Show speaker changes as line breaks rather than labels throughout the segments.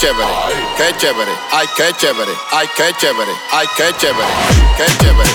chévere, qué chévere, ay, qué chévere, ay, qué chévere, ay, qué chévere, qué chévere,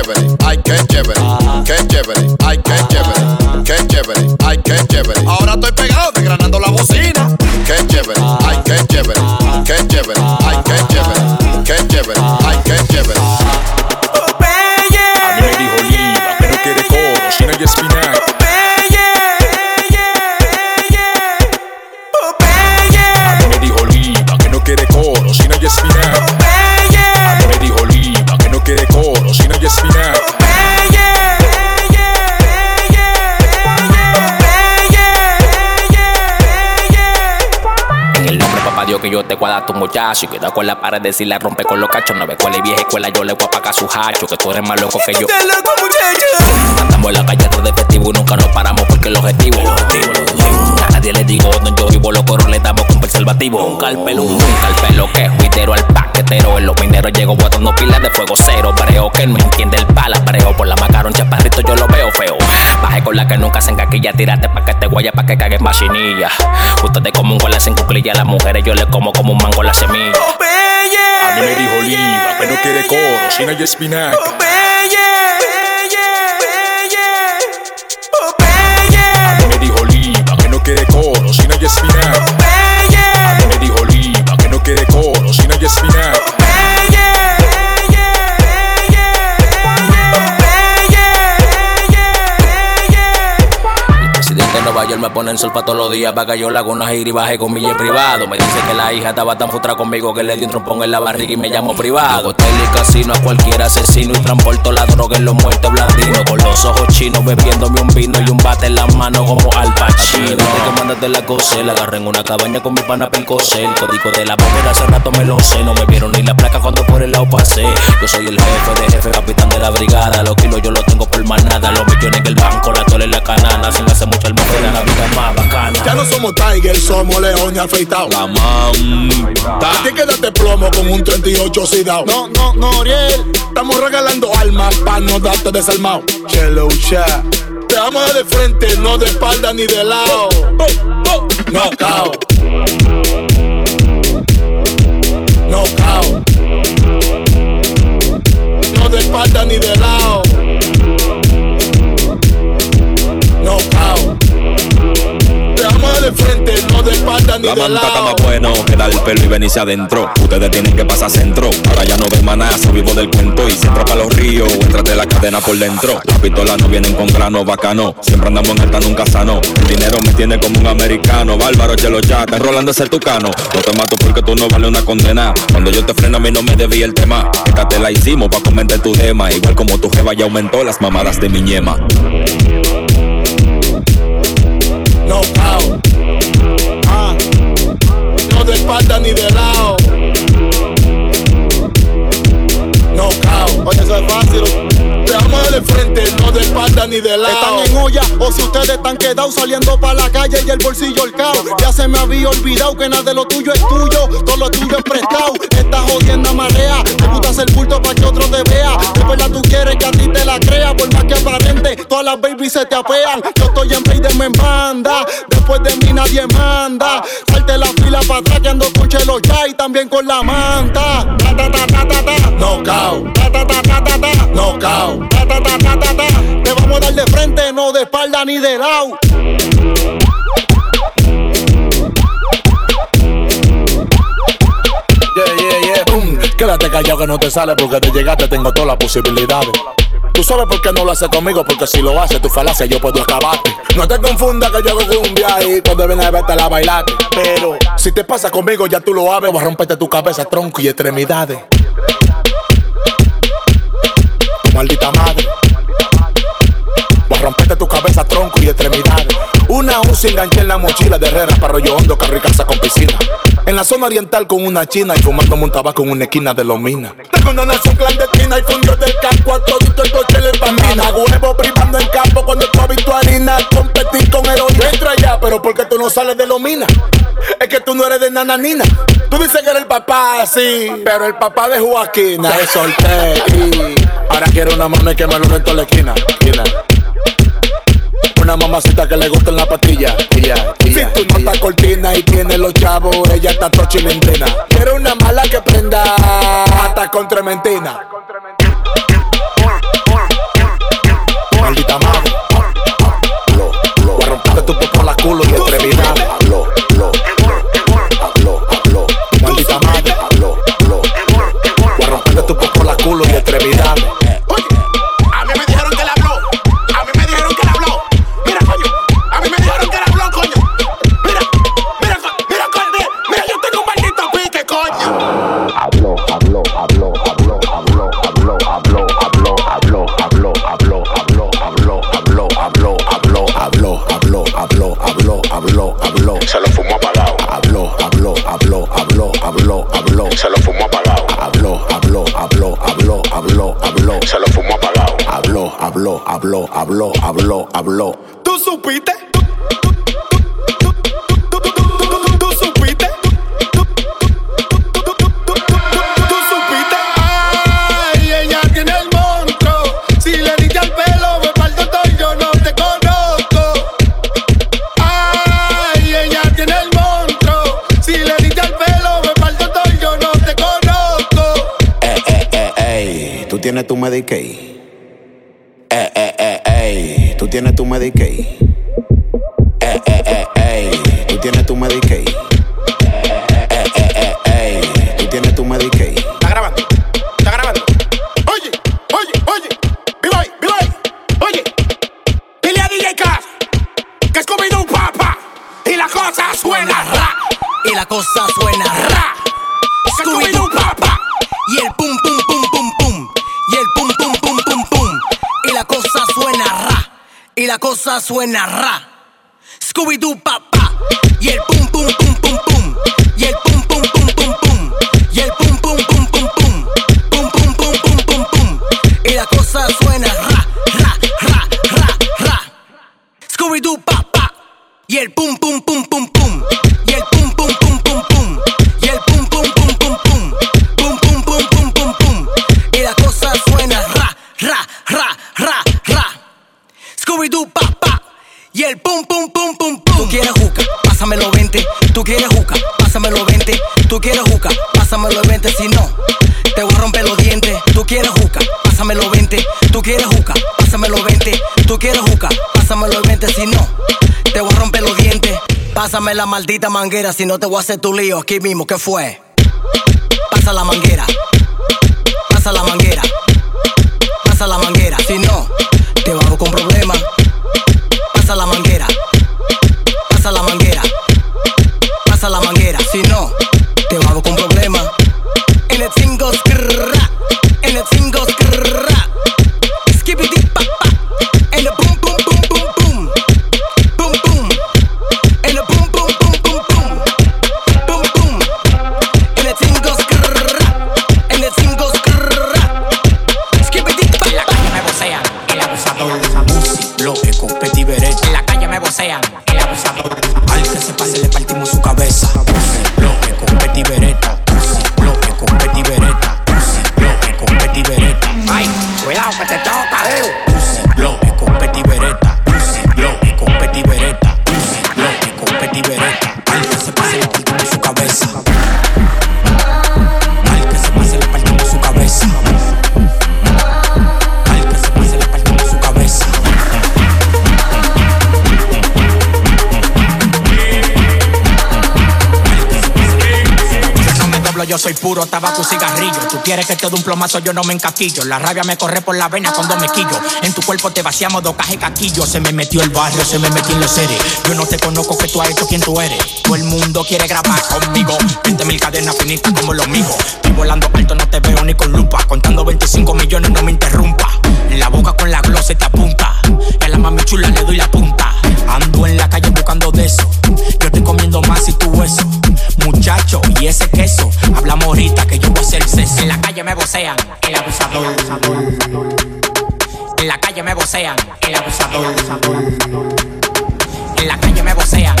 Jeopardy, I can't Jeopardy, can't Jeopardy, I can't Jeopardy, can't Jeopardy, I can't Jeopardy.
Ahora estoy pegado desgranando la bocina. Can't Jeopardy, I can't Jeopardy, can't Jeopardy, I can't Jeopardy, can't Jeopardy, I. A.
A mí me
dijo
que no quiere coro,
sin
tu muchacho. Y cuidado con la pared de si la rompe con los cachos. No ve cuál es vieja escuela, yo le voy a pagar su hacho. Que tú eres más loco que yo. Andamos en la calle de festivo y nunca nos paramos porque el objetivo. El objetivo, A nadie le digo donde yo vivo, los coros le damos preservativo. Un calpelo, un calpelo que juitero al paquetero. En los mineros llego botando pilas de fuego cero. Pareo que no entiende el pala, pareo por la macaron chaparrito, yo lo veo feo. Baje con la que nunca se encaquilla, tírate pa' que te guaya, pa' que cagues machinilla. Ustedes como un gola sin cuclilla, las mujeres yo le como como un mango la semilla.
A mí me dijo Oliva que no quiere coro, si no hay espinaca.
Nueva York me pone en sol pa' todos los días que yo una gira y baje con billete privado. Me dice que la hija estaba tan frustrada conmigo que le di un trompón en la barriga y me llamo privado. Hotel y casino a cualquier asesino y transporto la droga en los muertos blandinos. Con los ojos chinos bebiéndome un vino y un bate en la mano como al pachino. Que mandas de la cosa, la agarré en una cabaña con mi pana Pincose. El código de la bóveda hace rato me lo sé. No me vieron ni la placa cuando por el lado pasé. Yo soy el jefe de jefe, capitán de la brigada. Los kilos yo los tengo por manada. Los millones en el banco, la tole en la canana. Sin hacer mucho el la vida más bacana.
Ya no somos Tiger, somos león y afeitado.
La manta.
A ti quédate plomo con un 38 oxidado. No, no, no, Oriel. Estamos regalando almas para no darte desarmado. Chelo chat. Te amo de frente, no de espalda ni de lado. No cao. No cao. No de espalda ni de lado.
La manta está más bueno que dar el pelo y venirse adentro. Ustedes tienen que pasar centro. Ahora ya no ven manazo, vivo del cuento. Y si entra para los ríos, entrate la cadena por dentro. Las pistolas no vienen con grano bacano. Siempre andamos en alta, nunca sano. El dinero me tiene como un americano. Bárbaro, chelo ya, te rolando ese tucano. No te mato porque tú no vale una condena. Cuando yo te freno, a mí no me debía el tema. Esta te la hicimos pa' comerte tu tema. Igual como tu jeva ya aumentó las mamadas de mi ñema.
No de de espalda ni de lado.
Están en olla o
si ustedes están quedados saliendo para la calle y el bolsillo el cao, ya se me había olvidado que nada de lo tuyo es tuyo, todo lo tuyo es prestado. Esta jodienda marea, te gusta hacer culto para que otro te vea. De verdad tú quieres que a ti te la crea, por más que aparente, todas las babies se te apean. Yo estoy en play de me banda, después de mí nadie manda. Salte la fila para atrás que ando con Chelo ya también con la manta. Ta ta ta ta ta ta, no de espalda ni de lado. Yeah, yeah, yeah. Boom. Quédate callado que no te sale porque de llegaste tengo todas las posibilidades. Tú sabes por qué no lo haces conmigo, porque si lo haces tu falacia yo puedo acabarte. No te confundas que yo hago viaje y cuando vienes a verte la bailarte. Pero si te pasa conmigo ya tú lo sabes, voy a romperte tu cabeza, tronco y extremidades. Maldita madre. A romperte tu cabeza, tronco y extremidades. Una UCI enganché en la mochila de Herrera para rollo hondo, carro y casa con piscina. En la zona oriental con una china y fumando un tabaco en una esquina de los minas. Tengo una nación clandestina y fundió del campo a todo el coche le empamina. Huevo privando en campo cuando tú visto harina. Competir con heroína. Entra ya, pero porque tú no sales de los minas. Es que tú no eres de nananina. Tú dices que eres el papá, sí, pero el papá de Joaquina. Solté y ahora quiero una mami que me lo en la esquina. Una mamacita que le gusta en la patilla. Ella, si tú no estás cortina y tienes los chavos, ella está tochilindrina. Quiero una mala que prenda hasta con trementina.
Habló, habló, habló,
tienes tu Medicaid. Eh, eh, eh,
la cosa suena ra.
Scooby Doo papá. Y el Tú quieres juca, pásamelo 20. Si no, te voy a romper los dientes. Tú quieres juca, pásamelo 20. Tú quieres juca, pásamelo 20. Tú quieres juca, pásamelo 20. Si no, te voy a romper los dientes. Pásame la maldita manguera, si no te voy a hacer tu lío aquí mismo. ¿Qué fue? Pasa la manguera. Pasa la manguera. Pasa la manguera. Si no, te vamos con problemas.
finger Yo soy puro tabaco y cigarrillo. Tú quieres que te dé un plomazo, yo no me encaquillo. La rabia me corre por la vena cuando me quillo. En tu cuerpo te vaciamos de caquillo. Se me metió el barrio, se me metió en los seres. Yo no te conozco que tú has hecho quien tú eres. Todo el mundo quiere grabar conmigo. 20 mil cadenas finitas como los míos. Estoy volando alto, no te veo ni con lupa. Contando 25 millones, no me interrumpa. La boca con la glosa te. Calle me vocean, el abusador. En la calle me vocean, el abusador. En la calle me vocean,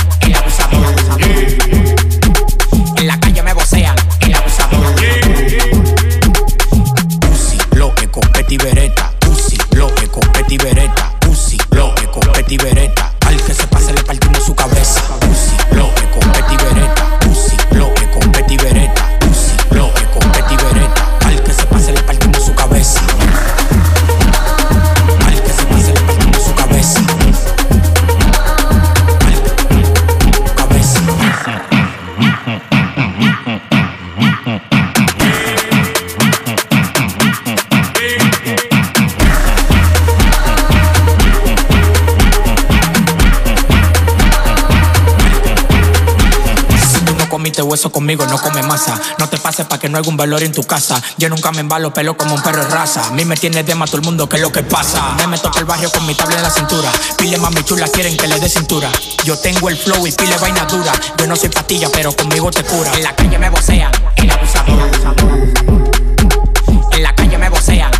no come masa. No te pases para que no haya un valor en tu casa. Yo nunca me embalo pelo como un perro de raza. A mí me tiene de todo el mundo, que es lo que pasa? Me meto el barrio con mi tabla en la cintura. Pile mami chula, quieren que le dé cintura. Yo tengo el flow y pile vaina dura. Yo no soy patilla, pero conmigo te cura. En la calle me vocean, el abusador. En la calle me vocean,